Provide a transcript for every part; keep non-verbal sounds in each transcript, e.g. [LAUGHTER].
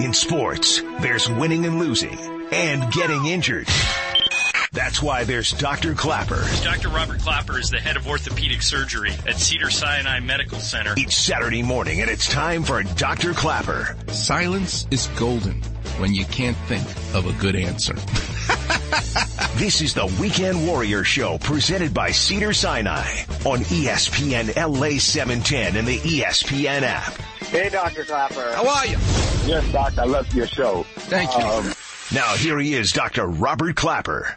In sports, there's winning and losing and getting injured. That's why there's Dr. Klapper. Dr. Robert Klapper is the head of orthopedic surgery at Cedar Sinai Medical Center. Each Saturday morning and it's time for Dr. Klapper. Silence is golden when you can't think of a good answer. [LAUGHS] this is the Weekend Warrior Show presented by Cedar Sinai on ESPN LA 710 and the ESPN app. Hey, Dr. Klapper. How are you? Yes, Doc. I love your show. Thank you. Um, now here he is, Dr. Robert Klapper.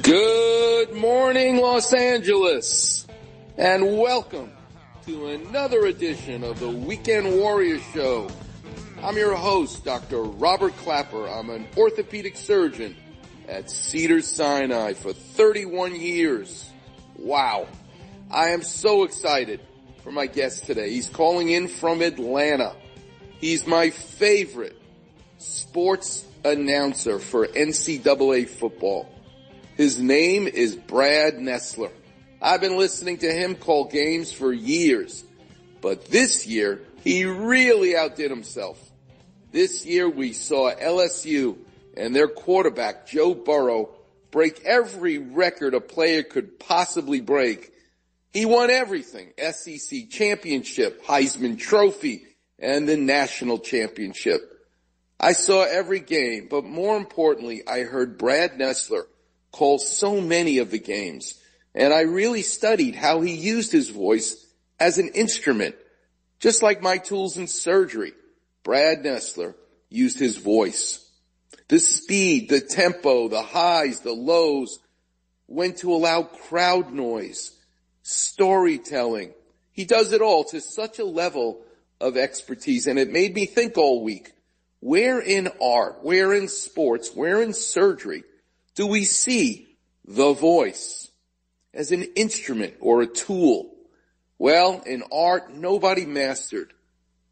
Good morning, Los Angeles, and welcome to another edition of the Weekend Warrior Show. I'm your host, Dr. Robert Klapper. I'm an orthopedic surgeon at Cedar Sinai for 31 years. Wow. I am so excited for my guest today. He's calling in from Atlanta. He's my favorite sports announcer for NCAA football. His name is Brad Nessler. I've been listening to him call games for years, but this year he really outdid himself. This year we saw LSU and their quarterback Joe Burrow break every record a player could possibly break. He won everything. SEC championship, Heisman trophy, and the national championship. I saw every game, but more importantly, I heard Brad Nessler call so many of the games. And I really studied how he used his voice as an instrument. Just like my tools in surgery, Brad Nessler used his voice. The speed, the tempo, the highs, the lows, when to allow crowd noise, storytelling. He does it all to such a level of expertise and it made me think all week, where in art, where in sports, where in surgery do we see the voice as an instrument or a tool? Well, in art, nobody mastered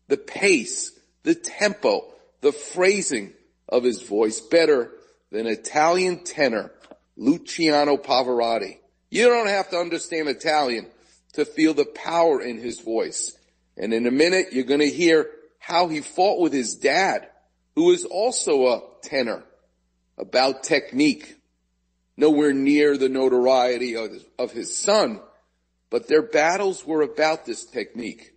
the pace, the tempo, the phrasing of his voice better than Italian tenor Luciano Pavarotti. You don't have to understand Italian to feel the power in his voice. And in a minute, you're going to hear how he fought with his dad, who is also a tenor, about technique nowhere near the notoriety of his, son, but their battles were about this technique.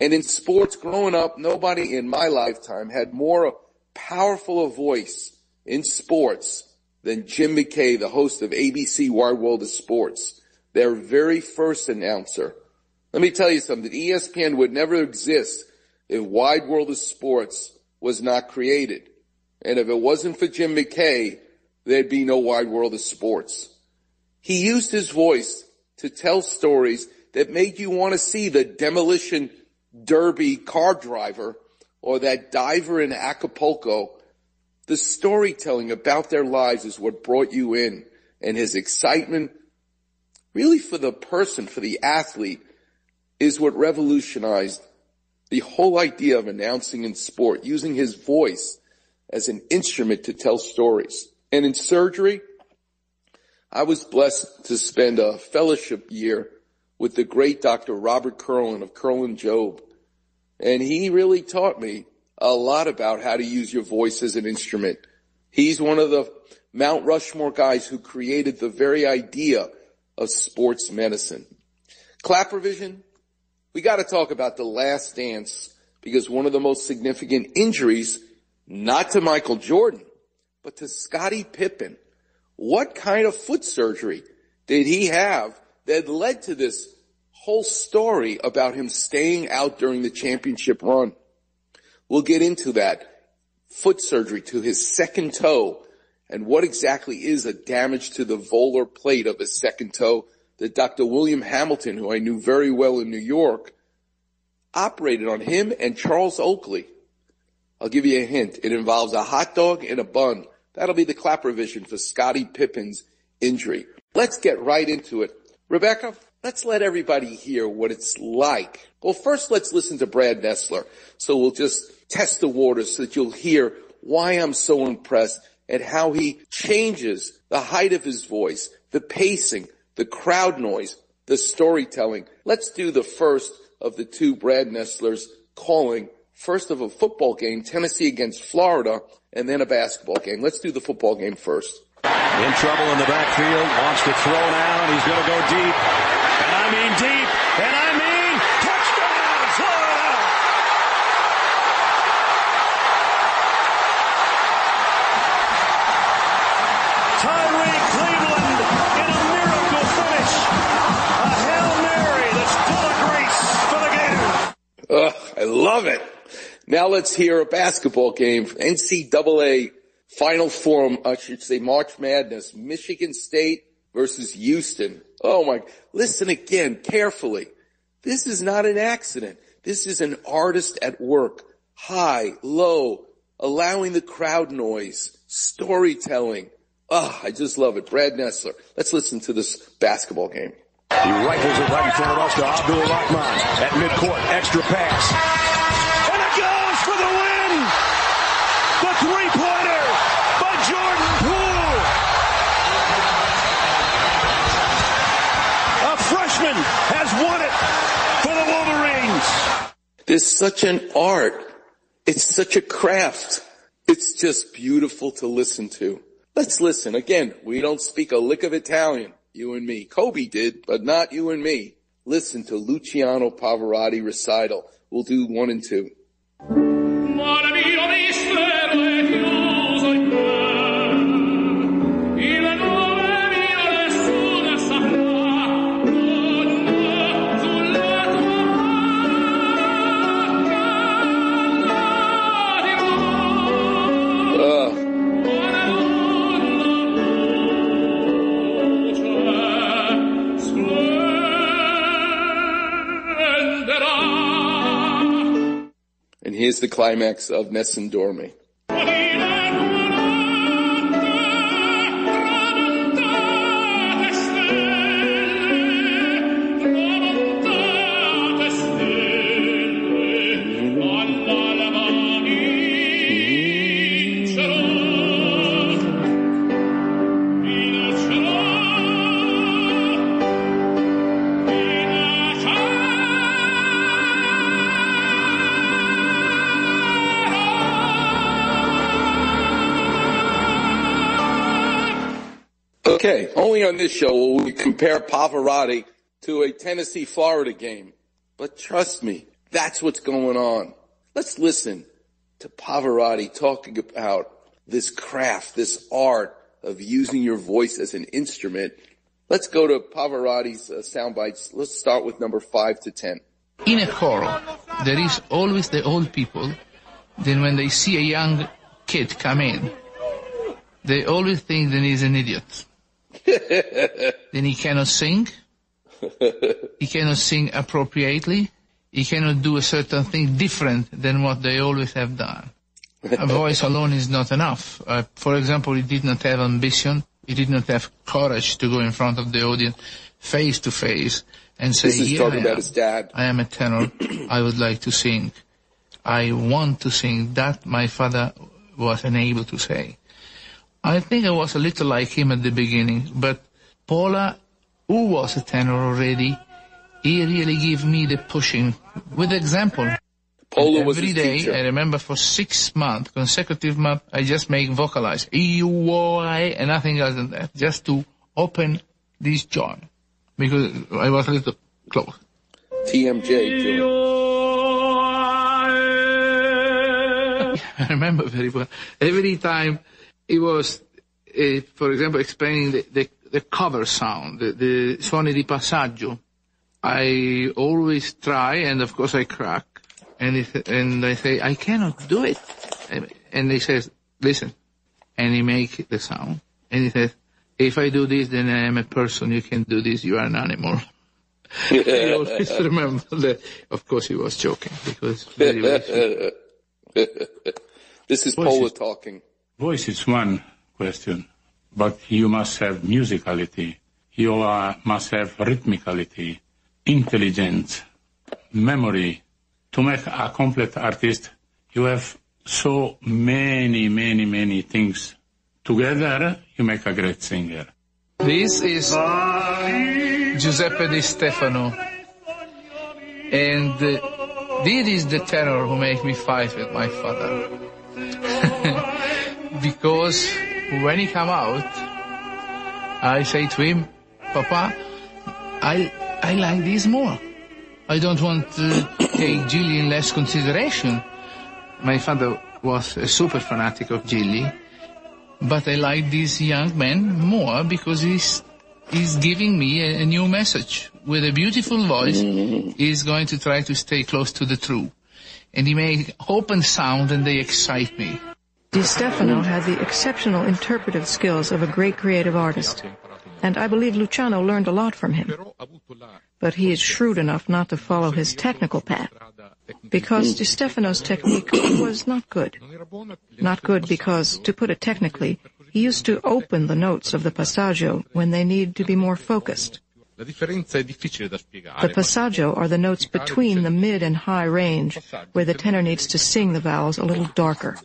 And in sports growing up, nobody in my lifetime had more powerful a voice in sports than Jim McKay, the host of ABC Wide World of Sports, their very first announcer. Let me tell you something. ESPN would never exist if Wide World of Sports was not created. And if it wasn't for Jim McKay, there'd be no wide world of sports. He used his voice to tell stories that made you want to see the demolition derby car driver or that diver in Acapulco. The storytelling about their lives is what brought you in and his excitement really for the person, for the athlete is what revolutionized the whole idea of announcing in sport, using his voice as an instrument to tell stories. And in surgery, I was blessed to spend a fellowship year with the great Dr. Robert Kerlan of Kerlan-Jobe. And he really taught me a lot about how to use your voice as an instrument. He's one of the Mount Rushmore guys who created the very idea of sports medicine. Clap revision. we gotta talk about the last dance because one of the most significant injuries, not to Michael Jordan, but to Scottie Pippen. What kind of foot surgery did he have that led to this whole story about him staying out during the championship run? We'll get into that foot surgery to his second toe and what exactly is a damage to the volar plate of his second toe that Dr. William Hamilton, who I knew very well in New York, operated on him and Charles Oakley. I'll give you a hint. It involves a hot dog and a bun. That'll be the clap vision for Scottie Pippen's injury. Let's get right into it. Rebecca, let's let everybody hear what it's like. Well, first let's listen to Brad Nessler. So we'll just test the waters so that you'll hear why I'm so impressed at how he changes the height of his voice, the pacing, the crowd noise, the storytelling. Let's do the first of the two Brad Nesslers calling first of a football game, Tennessee against Florida, and then a basketball game. Let's do the football game first. In trouble in the backfield, wants to throw now, and he's going to go deep. And I mean deep, love it. Now let's hear a basketball game. NCAA Final Four, I should say March Madness. Michigan State versus Houston. Oh my, listen again carefully. This is not an accident. This is an artist at work. High, low, allowing the crowd noise, storytelling. Ah, I just love it. Brad Nessler. Let's listen to this basketball game. He rifles it right in front of us to Abdur-Rahkman at midcourt. Extra pass. And it goes for the win! The three-pointer by Jordan Poole! A freshman has won it for the There's such an art. It's such a craft. It's just beautiful to listen to. Let's listen. Again, we don't speak a lick of Italian, you and me. Kobe did, but not you and me. Listen to Luciano Pavarotti recital. We'll do one and two. Here's the climax of Nessun Dorma. Okay, only on this show will we compare Pavarotti to a Tennessee Florida game. But trust me, that's what's going on. Let's listen to Pavarotti talking about this craft, this art of using your voice as an instrument. Let's go to Pavarotti's uh, sound bites. Let's start with number five to ten. in a choral, there is always the old people. Then when they see a young kid come in, they always think that he's an idiot. [LAUGHS] then he cannot sing. he cannot sing appropriately. He cannot do a certain thing different than what they always have done. A voice alone is not enough. Uh, for example, he did not have ambition. He did not have courage to go in front of the audience face to face and say, This is talking I about am. his dad. I am a tenor. I would like to sing. I want to sing. That my father was unable to say. I think I was a little like him at the beginning, but Pola, who was a tenor already, he really gave me the pushing with example. Pola was Every day, teacher. I remember for six months, consecutive months, I just make vocalize, E-U-Y, and nothing else than that, just to open this joy. Because I was a little close. TMJ. [LAUGHS] I remember very well. Every time it was, uh, for example, explaining the, the, the cover sound, the, the suoni di passaggio, I always try, and of course I crack, and, it, and I say, I cannot do it. And he says, listen, and he make the sound, and he says, if I do this, then I am a person, you can do this, you are an animal. [LAUGHS] I always remember that. Of course he was joking, because very, very. [LAUGHS] This is Voice talking. Voice is one question, but you must have musicality. You must have rhythmicality, intelligence, memory. To make a complete artist, you have so many, many, many things. Together, you make a great singer. This is Giuseppe Di Stefano. And uh, This is the terror who make me fight with my father. Because when he come out, I say to him, Papa, I, I like this more. I don't want to [COUGHS] take Gigli in less consideration. My father was a super fanatic of Gigli, but I like this young man more because he's, he's giving me a, a new message. With a beautiful voice, mm-hmm. he's going to try to stay close to the truth. And he make open sound and they excite me. Di Stefano had the exceptional interpretive skills of a great creative artist, and I believe Luciano learned a lot from him. But he is shrewd enough not to follow his technical path, because Di Stefano's technique was not good. Not good because, to put it technically, he used to open the notes of the passaggio when they need to be more focused. La differenza è difficile da The passaggio are the notes between the mid and high range, where the tenor needs to sing the vowels a little darker.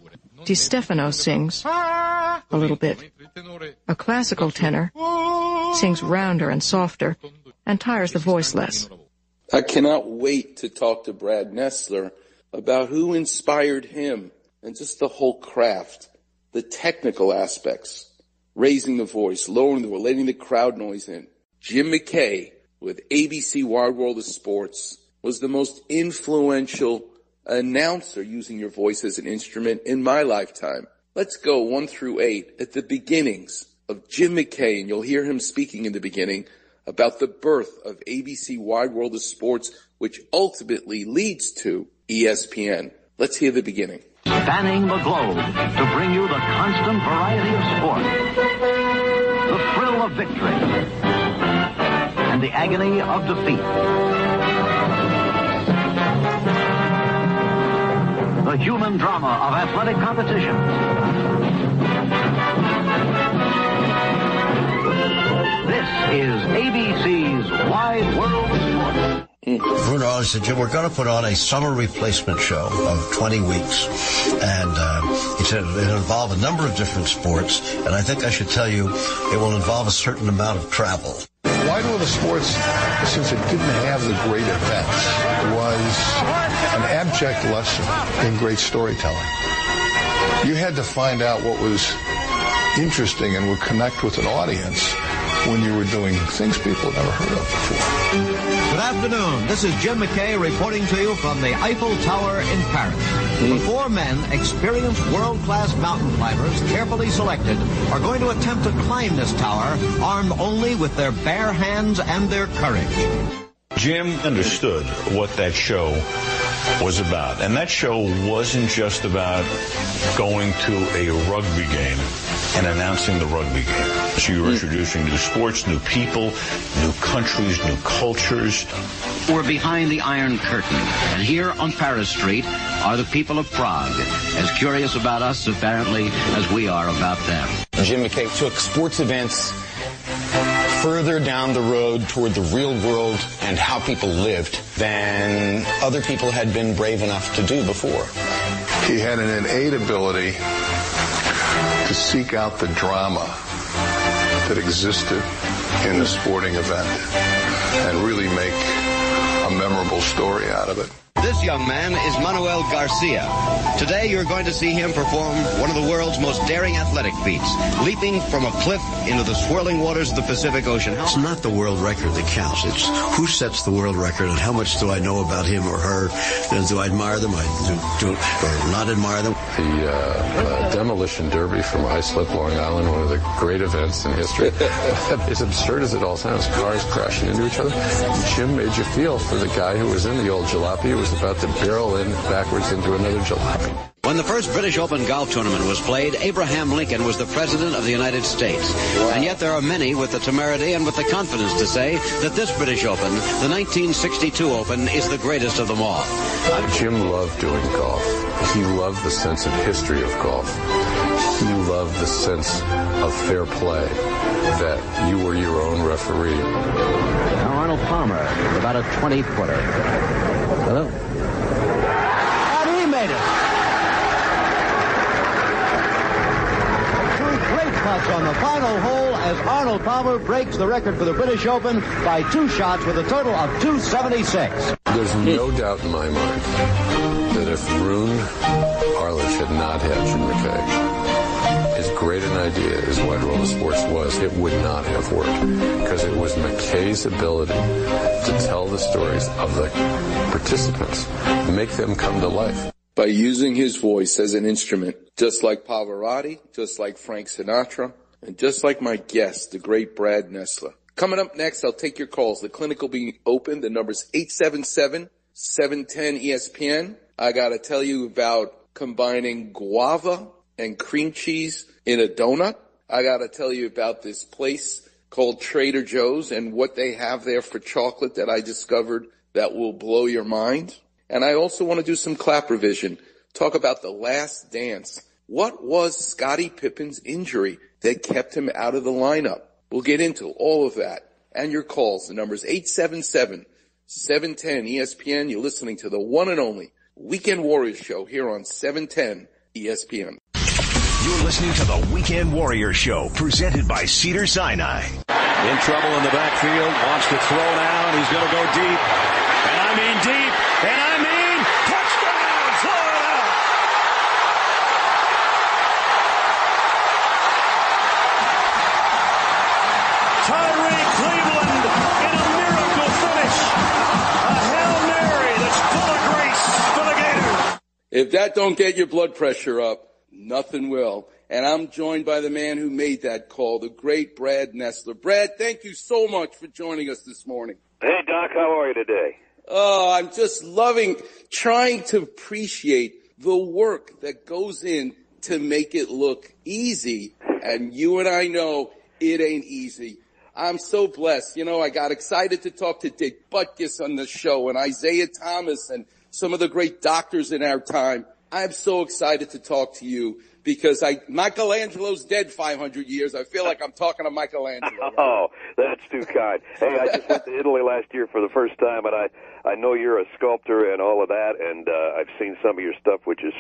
Di Stefano sings a little bit. A classical tenor sings rounder and softer and tires the voice less. I cannot wait to talk to Brad Nessler about who inspired him and just the whole craft, the technical aspects, raising the voice, lowering the letting the crowd noise in. Jim McKay with ABC Wide World of Sports was the most influential announcer using your voice as an instrument in my lifetime. Let's go one through eight at the beginnings of Jim McKay and you'll hear him speaking in the beginning about the birth of ABC Wide World of Sports, which ultimately leads to ESPN. Let's hear the beginning. Spanning the globe to bring you the constant variety of sport, the thrill of victory, and the agony of defeat. Human drama of athletic competition. This is ABC's Wide World of Sport. Bruno said, Jim, we're going to put on a summer replacement show of 20 weeks. And uh, he said it'll involve a number of different sports. And I think I should tell you it will involve a certain amount of travel. World of Sports, since it didn't have the great events, was an abject lesson in great storytelling. You had to find out what was interesting and would connect with an audience when you were doing things people never heard of before. Good afternoon. This is Jim McKay reporting to you from the Eiffel Tower in Paris. Hmm. The four men, experienced world-class mountain climbers, carefully selected, are going to attempt to climb this tower armed only with their bare hands and their courage. Jim understood what that show was about. And that show wasn't just about going to a rugby game and announcing the rugby game. So you were mm. introducing new sports, new people, new countries, new cultures. We're behind the Iron Curtain, and here on Paris Street are the people of Prague, as curious about us apparently as we are about them. Jim McKay took sports events further down the road toward the real world and how people lived than other people had been brave enough to do before. He had an innate ability to seek out the drama that existed in the sporting event and really make a memorable story out of it. This young man is Manuel Garcia. Today you're going to see him perform one of the world's most daring athletic feats, leaping from a cliff into the swirling waters of the Pacific Ocean. How- It's not the world record that counts. It's who sets the world record and how much do I know about him or her. And do I admire them? I do, do or not admire them. The uh, uh, demolition derby from Islip, Long Island, one of the great events in history. [LAUGHS] as absurd as it all sounds, cars crashing into each other. Jim made you feel for the guy who was in the old jalopy who was about to barrel in backwards into another jalopy. When the first British Open golf tournament was played, Abraham Lincoln was the President of the United States. And yet there are many with the temerity and with the confidence to say that this British Open, the 1962 Open, is the greatest of them all. Jim loved doing golf. He loved the sense of history of golf. He loved the sense of fair play, that you were your own referee. Now Arnold Palmer about a 20-footer. Hello. And he made it. Two great putts on the final hole as Arnold Palmer breaks the record for the British Open by two shots with a total of 276. There's no doubt in my mind that if Roone Arledge had not had Jim McKay, as great an idea is World of Sports was, it would not have worked because it was McKay's ability to tell the stories of the participants, make them come to life. By using his voice as an instrument, just like Pavarotti, just like Frank Sinatra, and just like my guest, the great Brad Nessler. Coming up next, I'll take your calls. The clinic will be open. The number's 877-710-ESPN. I gotta tell you about combining guava and cream cheese in a donut. I gotta tell you about this place called Trader Joe's and what they have there for chocolate that I discovered that will blow your mind. And I also want to do some clap revision. Talk about the last dance. What was Scottie Pippen's injury that kept him out of the lineup? We'll get into all of that and your calls. The number is 877-710 ESPN. You're listening to the one and only Weekend Warriors show here on 710 ESPN. You're listening to the Weekend Warrior Show, presented by Cedar Sinai. In trouble in the backfield, wants to throw down. He's going to go deep. And I mean deep. And I mean touchdown, Florida! Tyrie Cleveland in a miracle finish. A Hail Mary that's full of grace for the Gators. If that don't get your blood pressure up, nothing will. And I'm joined by the man who made that call, the great Brad Nessler. Brad, thank you so much for joining us this morning. Hey, Doc, how are you today? Oh, I'm just loving trying to appreciate the work that goes in to make it look easy. And you and I know it ain't easy. I'm so blessed. You know, I got excited to talk to Dick Butkus on the show and Isaiah Thomas and some of the great doctors in our time. I'm so excited to talk to you because I, Michelangelo's dead 500 years. I feel like I'm talking to Michelangelo. [LAUGHS] Oh, that's too kind. Hey, I just went to Italy last year for the first time, and I I know you're a sculptor and all of that, and uh, I've seen some of your stuff, which is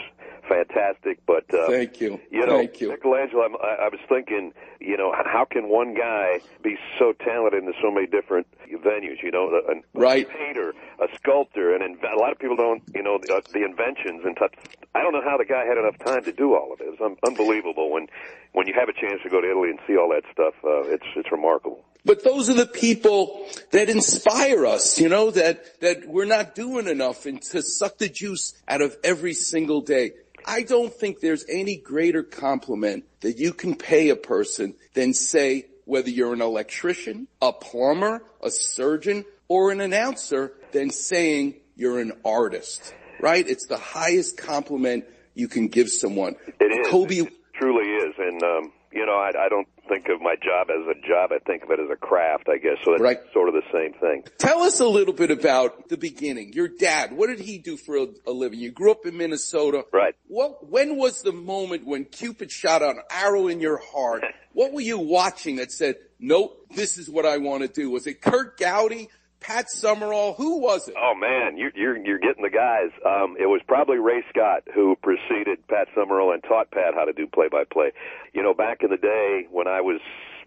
fantastic. But uh, Thank you. You know, Thank you. Michelangelo, I'm, I, I was thinking, you know, how can one guy be so talented in so many different venues? You know, a, a Right. painter, a sculptor, and inv- a lot of people don't, you know, the, uh, the inventions and touch. I don't know how the guy had enough time to do all of it. It's un- unbelievable when when you have a chance to go to Italy and see all that stuff. Uh, it's it's remarkable. But those are the people that inspire us, you know, that, that we're not doing enough and to suck the juice out of every single day. I don't think there's any greater compliment that you can pay a person than say whether you're an electrician, a plumber, a surgeon, or an announcer than saying you're an artist, right? It's the highest compliment you can give someone. It is. Kobe, It truly is. And, um, you know, I, I don't think of my job as a job. I think of it as a craft, I guess. So it's Right. sort of the same thing. Tell us a little bit about the beginning. Your dad, what did he do for a, a living? You grew up in Minnesota. Right. What, when was the moment when Cupid shot an arrow in your heart? [LAUGHS] what were you watching that said, nope, this is what I want to do? Was it Curt Gowdy, Pat Summerall? Who was it? Oh man, you're you're, you're getting the guys. Um, it was probably Ray Scott who preceded Pat Summerall and taught Pat how to do play-by-play. You know, back in the day when I was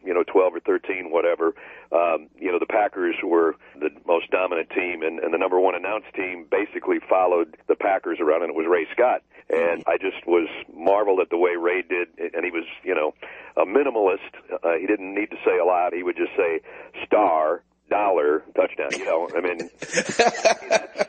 you know 12 or 13, whatever. Um, you know, the Packers were the most dominant team, and, and the number one announced team basically followed the Packers around, and it was Ray Scott. And I just was marveled at the way Ray did, and he was, you know, a minimalist. Uh, he didn't need to say a lot. He would just say star, dollar, touchdown. You know, I mean, [LAUGHS]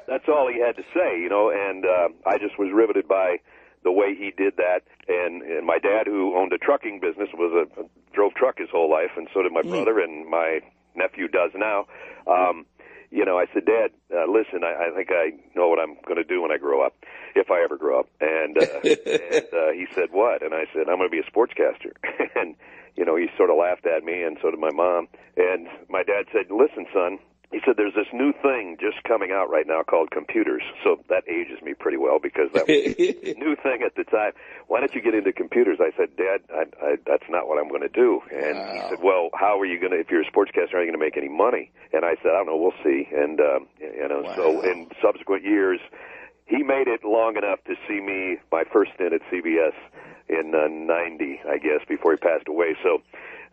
that's all he had to say, you know, and uh, I just was riveted by the way he did that. And, and my dad, who owned a trucking business, was a drove truck his whole life, and so did my brother, and my nephew does now. Um, you know, I said, Dad, uh, listen, I, I think I know what I'm going to do when I grow up, if I ever grow up. And, uh, [LAUGHS] and uh, he said, What? And I said, I'm going to be a sportscaster. [LAUGHS] and you know, he sort of laughed at me, and so did my mom. And my dad said, "Listen, son." He said, "There's this new thing just coming out right now called computers." So that ages me pretty well because that was [LAUGHS] a new thing at the time. Why don't you get into computers? I said, "Dad, I, I, that's not what I'm going to do." And he said, "Well, how are you going to? If you're a sportscaster, are you going to make any money?" And I said, "I don't know. We'll see." And um, you know, so in subsequent years, he made it long enough to see me my first stint at CBS in uh, 90, I guess, before he passed away. So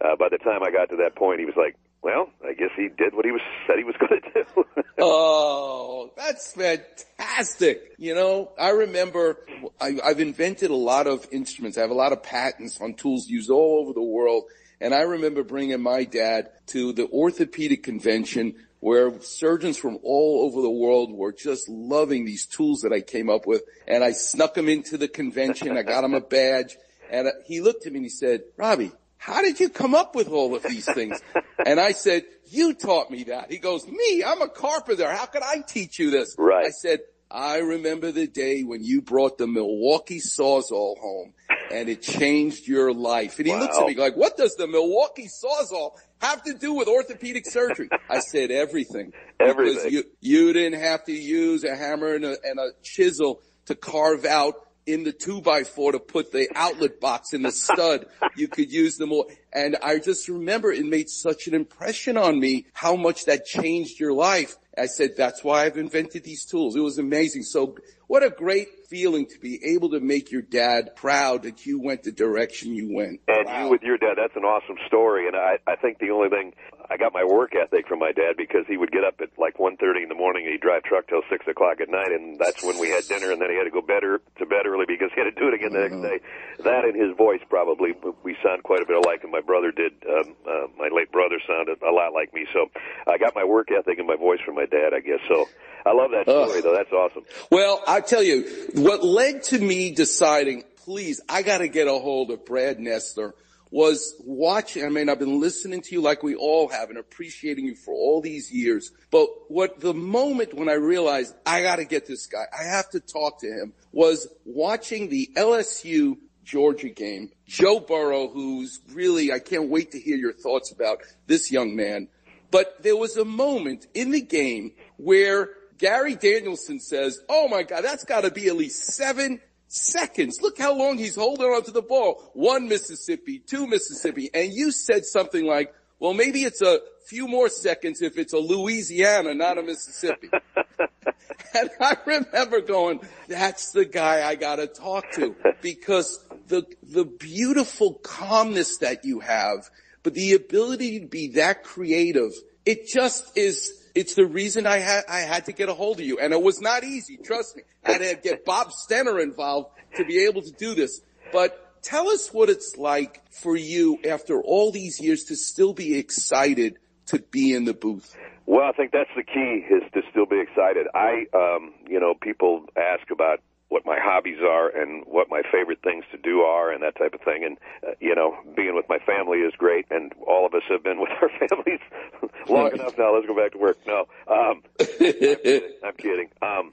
uh, by the time I got to that point, he was like, well, I guess he did what he was said he was [LAUGHS] going to do. oh, that's fantastic. You know, I remember I, I've invented a lot of instruments. I have a lot of patents on tools used all over the world. And I remember bringing my dad to the orthopedic convention where surgeons from all over the world were just loving these tools that I came up with. And I snuck him into the convention. I got him a badge and uh, he looked at me and he said, Robbie, how did you come up with all of these things? [LAUGHS] And I said, you taught me that. He goes, me, I'm a carpenter. How could I teach you this? Right. I said, I remember the day when you brought the Milwaukee Sawzall home and it changed your life. And he Wow. looks at me like, what does the Milwaukee Sawzall have to do with orthopedic surgery? I said everything. [LAUGHS] Because Everything. you, you didn't have to use a hammer and a, and a chisel to carve out in the two by four to put the outlet box in the [LAUGHS] stud. you could use them all. And I just remember it made such an impression on me how much that changed your life. I said, that's why I've invented these tools. It was amazing. So what a great feeling to be able to make your dad proud that you went the direction you went. And you with your dad, that's an awesome story. And I, I think the only thing I got my work ethic from my dad because he would get up at like one thirty in the morning and he'd drive truck till six o'clock at night, and that's when we had dinner, and then he had to go better to bed early because he had to do it again the next day. That and his voice probably we sound quite a bit alike, and my brother did. Um, uh, my late brother sounded a lot like me, so I got my work ethic and my voice from my dad, I guess. So I love that story, though. That's awesome. Well, I tell you, what led to me deciding, please, I gotta get a hold of Brad Nessler was watching, I mean, I've been listening to you like we all have and appreciating you for all these years. But what the moment when I realized I gotta get this guy, I have to talk to him was watching the LSU Georgia game. Joe Burrow, who's really, I can't wait to hear your thoughts about this young man. But there was a moment in the game where Gary Danielson says, oh my God, that's gotta be at least seven seconds. Look how long he's holding on to the ball. One Mississippi, two Mississippi. And you said something like, well, maybe it's a few more seconds if it's a Louisiana, not a Mississippi. [LAUGHS] and I remember going, that's the guy I gotta talk to because the, the beautiful calmness that you have, but the ability to be that creative, it just is, it's the reason I had, I had to get a hold of you. And it was not easy, trust me. I had to get Bob Stenner involved to be able to do this. But tell us what it's like for you after all these years to still be excited to be in the booth. Well, I think that's the key is to still be excited. I, um, you know, people ask about what my hobbies are and what my favorite things to do are and that type of thing. And, uh, you know, being with my family is great and all of us have been [LAUGHS] with our families [LAUGHS] long enough now. Let's go back to work. No, um, [LAUGHS] I'm kidding. Um,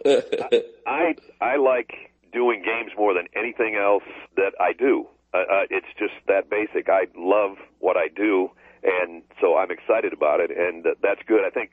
I, I like doing games more than anything else that I do. Uh, uh, it's just that basic. I love what I do, and so I'm excited about it, and uh, that's good. I think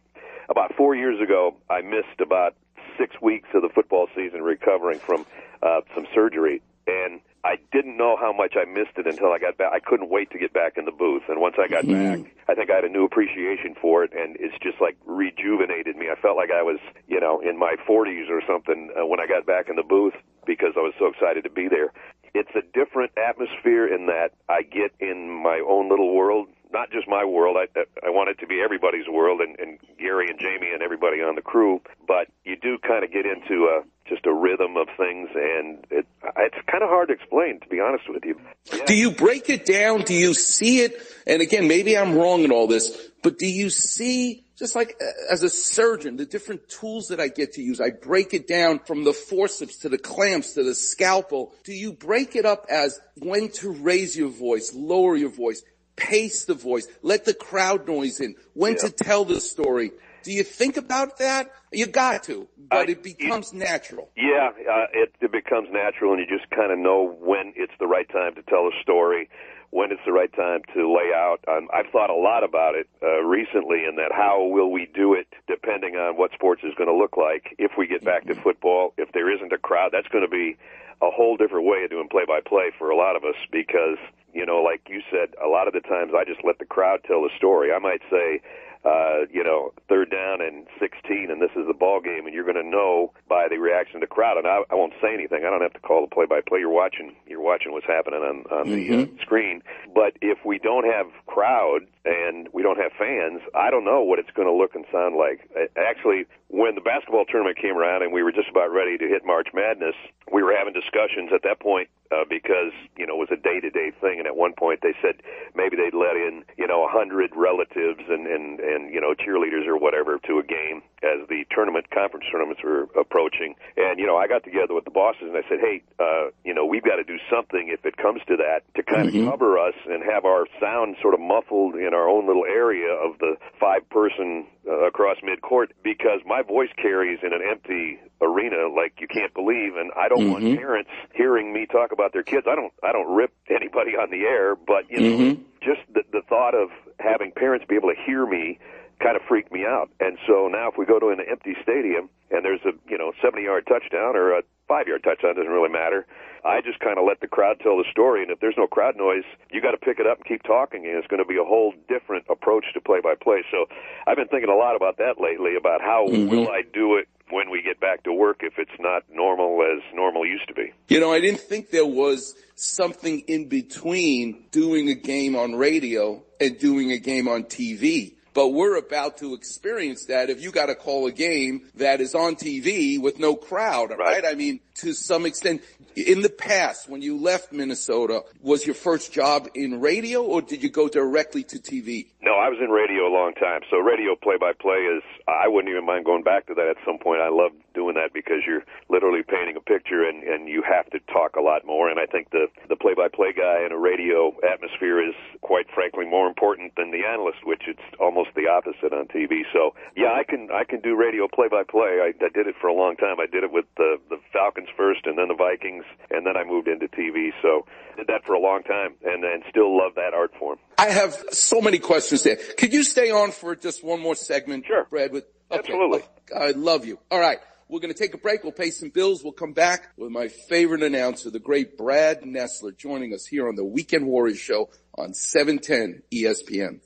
about four years ago, I missed about six weeks of the football season recovering from uh, some surgery, and I didn't know how much I missed it until I got back. I couldn't wait to get back in the booth, and once I got back, I think I had a new appreciation for it, and it's just like rejuvenated me. I felt like I was, you know, in my 40s or something uh, when I got back in the booth because I was so excited to be there. It's a different atmosphere in that I get in my own little world, not just my world. I I want it to be everybody's world, and, and Gary and Jamie and everybody on the crew. But you do kind of get into a just a rhythm of things, and it, it's kind of hard to explain, to be honest with you. Do you break it down? Do you see it? And again, maybe I'm wrong in all this, but do you see, just like uh, as a surgeon, the different tools that I get to use? I break it down from the forceps to the clamps to the scalpel. Do you break it up as when to raise your voice, lower your voice, pace the voice, let the crowd noise in, when to tell the story? Do you think about that? You got to, but it becomes natural. Yeah, uh, it, it becomes natural, and you just kind of know when it's the right time to tell a story, when it's the right time to lay out. Um, I've thought a lot about it uh, recently, in that how will we do it, depending on what sports is going to look like. If we get back to football, if there isn't a crowd, that's going to be a whole different way of doing play-by-play for a lot of us because you know, like you said, a lot of the times I just let the crowd tell the story. I might say uh, you know, third down and 16, and this is the ball game, and you're going to know by the reaction of the crowd. And I, I won't say anything. I don't have to call the play-by-play. You're watching. You're watching what's happening on on the uh, screen. But if we don't have crowd and we don't have fans, I don't know what it's going to look and sound like. Actually, when the basketball tournament came around and we were just about ready to hit March Madness, we were having discussions at that point uh, because you know it was a day to day thing, and at one point they said maybe they'd let in you know a hundred relatives and and and you know cheerleaders or whatever to a game as the tournament conference tournaments were approaching. And you know I got together with the bosses and I said, hey, uh, you know we've got to do something if it comes to that to kind Mhm. of cover us and have our sound sort of muffled in our own little area of the five person uh, across midcourt because my voice carries in an empty arena like you can't believe and I don't want Mhm. parents hearing me talk about their kids. I don't I don't rip anybody on the air, but you know Mhm. just the the thought of having parents be able to hear me kind of freaked me out. And so now if we go to an empty stadium and there's a, you know, 70 yard touchdown or a 5 yard touchdown doesn't really matter. I just kind of let the crowd tell the story and if there's no crowd noise, you got to pick it up and keep talking and it's going to be a whole different approach to play by play. So I've been thinking a lot about that lately about how Mhm. will I do it when we get back to work if it's not normal as normal used to be. You know, I didn't think there was something in between doing a game on radio and doing a game on TV. But we're about to experience that if you got to call a game that is on TV with no crowd, right? I mean, to some extent, in the past, when you left Minnesota, was your first job in radio or did you go directly to TV? No, I was in radio a long time. So radio play by play is I wouldn't even mind going back to that at some point. I love doing that because you're literally painting a picture and and you have to talk a lot more and I think the the play by play guy in a radio atmosphere is quite frankly more important than the analyst, which it's almost the opposite on TV. So, yeah, I can I can do radio play by play. I I did it for a long time. I did it with the the Falcons first and then the Vikings and then I moved into TV. So, did that for a long time and and still love that art form. I have so many questions there. Could you stay on for just one more segment? Sure. Brad, with, okay. Absolutely. Oh, I love you. All right. We're going to take a break. We'll pay some bills. We'll come back with my favorite announcer, the great Brad Nessler, joining us here on the Weekend Warriors Show on 710 ESPN.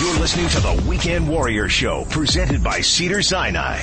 You're listening to the Weekend Warrior Show, presented by Cedar Sinai.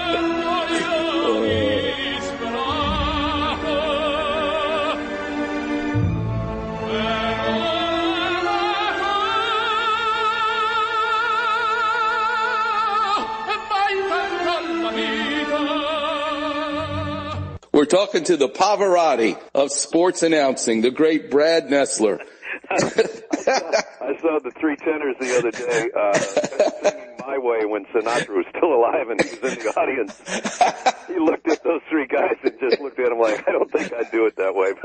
talking to the Pavarotti of sports announcing, the great Brad Nessler. [LAUGHS] I saw the three tenors the other day uh, singing "My Way" when Sinatra was still alive and he was in the audience. He looked at those three guys and just looked at them like, "I don't think I'd do it that way." [LAUGHS]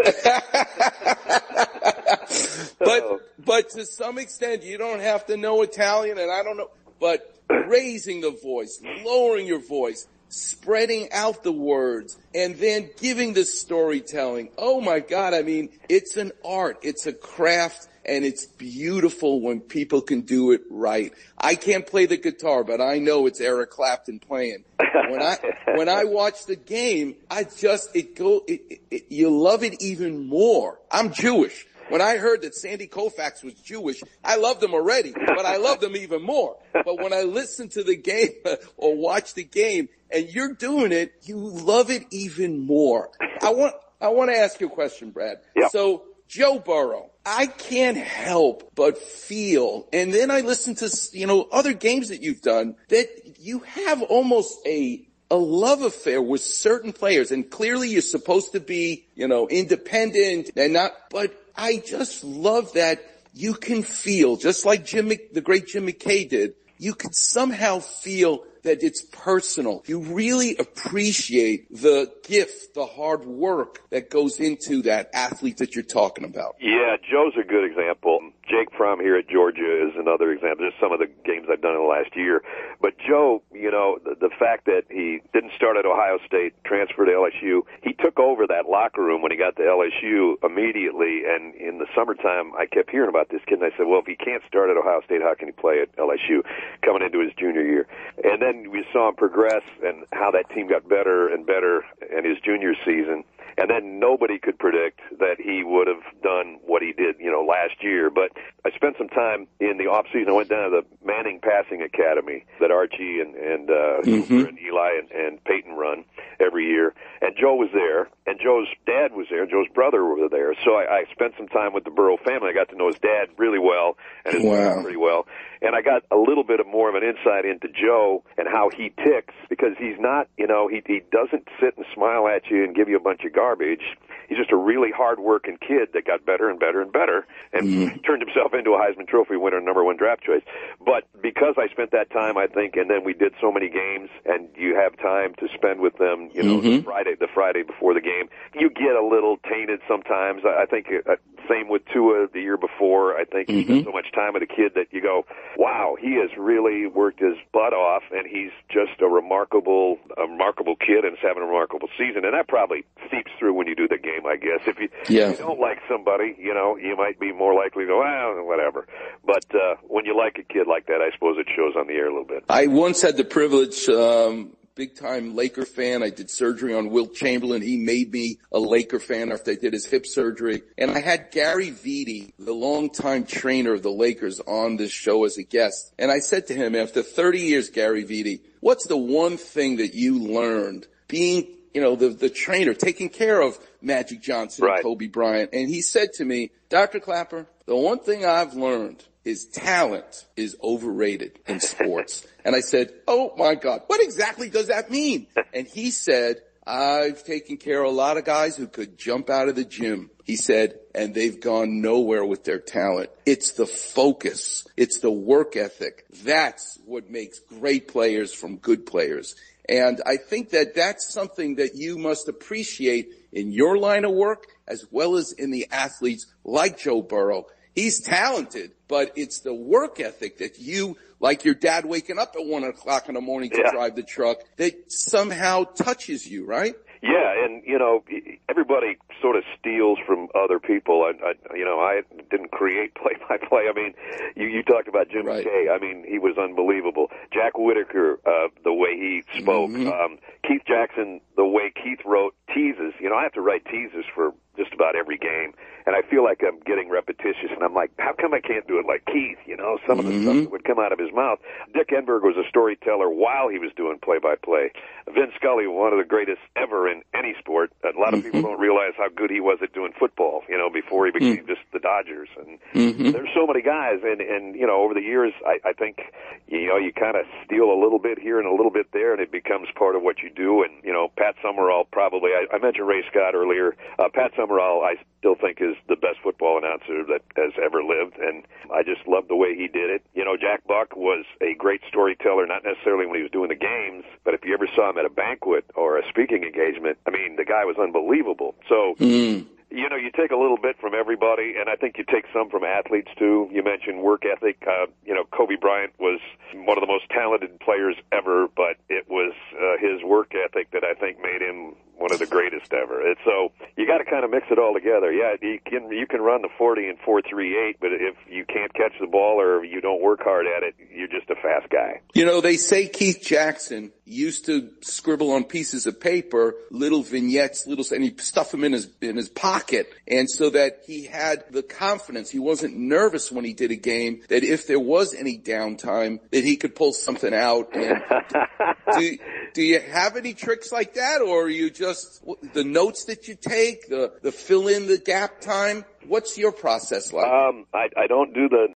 But, but to some extent, you don't have to know Italian and I don't know, but raising the voice, lowering your voice, spreading out the words, and then giving the storytelling. Oh my God. I mean, it's an art. It's a craft and it's beautiful when people can do it right. I can't play the guitar, but I know it's Eric Clapton playing. When I, when I watch the game, I just, it go, it, it, you love it even more. I'm Jewish. When I heard that Sandy Koufax was Jewish, I loved him already, but I loved him even more. But when I listen to the game [LAUGHS] or watch the game and you're doing it, you love it even more. I want, I want to ask you a question, Brad. So Joe Burrow, I can't help but feel, and then I listen to, you know, other games that you've done that you have almost a a love affair with certain players and clearly you're supposed to be, you know, independent and not, but I just love that you can feel, just like Jim, the great Jim McKay did, you can somehow feel that it's personal. You really appreciate the gift, the hard work that goes into that athlete that you're talking about. Yeah, Joe's a good example. Jake Fromm here at Georgia is another example. Just some of the games I've done in the last year. But Joe, you know, the, the fact that he didn't start at Ohio State, transferred to LSU, he took over that locker room when he got to LSU immediately. And in the summertime, I kept hearing about this kid, and I said, well, if he can't start at Ohio State, how can he play at LSU coming into his junior year? And then we saw him progress and how that team got better and better in his junior season. And then nobody could predict that he would have done what he did, you know, last year. But I spent some time in the off season. I went down to the Manning Passing Academy that Archie and and uh, Mhm. and Eli and, and Peyton run every year, and Joe was there, and Joe's dad was there, and Joe's brother were there. So I, I spent some time with the Burrow family. I got to know his dad really well, and his Wow. pretty well, and I got a little bit of more of an insight into Joe and how he ticks because he's not, you know, he he doesn't sit and smile at you and give you a bunch of garbage. He's just a really hard-working kid that got better and better and better, and turned himself into a Heisman Trophy winner, number one draft choice. But because I spent that time, I think, and then we did so many games, and you have time to spend with them, you know, the Friday, the Friday before the game, you get a little tainted sometimes. I I think uh, same with Tua the year before. I think you spend so much time with a kid that you go, wow, he has really worked his butt off, and he's just a remarkable, a remarkable kid, and is having a remarkable season. And that probably seeps through when you do the game, I guess. If you, Yeah. if you don't like somebody, you know, you might be more likely to go, ah, whatever. But uh, when you like a kid like that, I suppose it shows on the air a little bit. I once had the privilege, um, big time Laker fan. I did surgery on Wilt Chamberlain. He made me a Laker fan after I did his hip surgery. And I had Gary Vitti, the longtime trainer of the Lakers on this show as a guest. And I said to him, after 30 years, Gary Vitti, what's the one thing that you learned being you know, the, the trainer taking care of Magic Johnson and Kobe Bryant. And he said to me, Dr. Klapper, the one thing I've learned is talent is overrated in sports. [LAUGHS] and I said, Oh my God, what exactly does that mean? And he said, I've taken care of a lot of guys who could jump out of the gym. He said, and they've gone nowhere with their talent. It's the focus. It's the work ethic. That's what makes great players from good players. And I think that that's something that you must appreciate in your line of work as well as in the athletes like Joe Burrow. He's talented, but it's the work ethic that you, like your dad waking up at one o'clock in the morning to Yeah. drive the truck, that somehow touches you, right? Yeah, and you know, everybody sort of steals from other people. I, I you know, I didn't create [LAUGHS] play by play. I mean, you you talked about Jim McKay. I mean, he was unbelievable. Jack Whitaker, uh, the way he spoke. Um, Keith Jackson, the way Keith wrote teases. You know, I have to write teases for just about every game, and I feel like I'm getting repetitious. And I'm like, how come I can't do it like Keith? You know, some of the stuff mm-hmm. that would come out of his mouth. Dick Enberg was a storyteller while he was doing play by play. Vin Scully, one of the greatest ever in any sport. A lot of people mm-hmm. don't realize how good he was at doing football. You know, before he became mm. just the Dodgers. And mm-hmm. there's so many guys, and and you know, over the years, I, I think you know you kind of steal a little bit here and a little bit there, and it becomes part of what you do. And you know, Pat Summerall probably. I, I mentioned Ray Scott earlier. Uh, Pat Summerall, I still think is the best football announcer that has ever lived, and I just love the way he did it. You know, Jack Buck was a great storyteller, not necessarily when he was doing the games, but if you ever saw him at a banquet or a speaking engagement, I mean, the guy was unbelievable. So you know, you take a little bit from everybody, and I think you take some from athletes too. You mentioned work ethic. Uh, you know, Kobe Bryant was one of the most talented players ever, but it was uh, his work ethic that I think made him one of the greatest ever. And so you got to kind of mix it all together. Yeah, you can you can run the 40 and 438, but if you can't catch the ball or you don't work hard at it, you're just a fast guy. You know, they say Keith Jackson used to scribble on pieces of paper little vignettes, little, and he stuff them in his, in his pocket. And so that he had the confidence, he wasn't nervous when he did a game, that if there was any downtime, that he could pull something out. And [LAUGHS] do, do you have any tricks like that or are you just, the notes that you take, the, the fill in the gap time? What's your process like? Um, I, I don't do the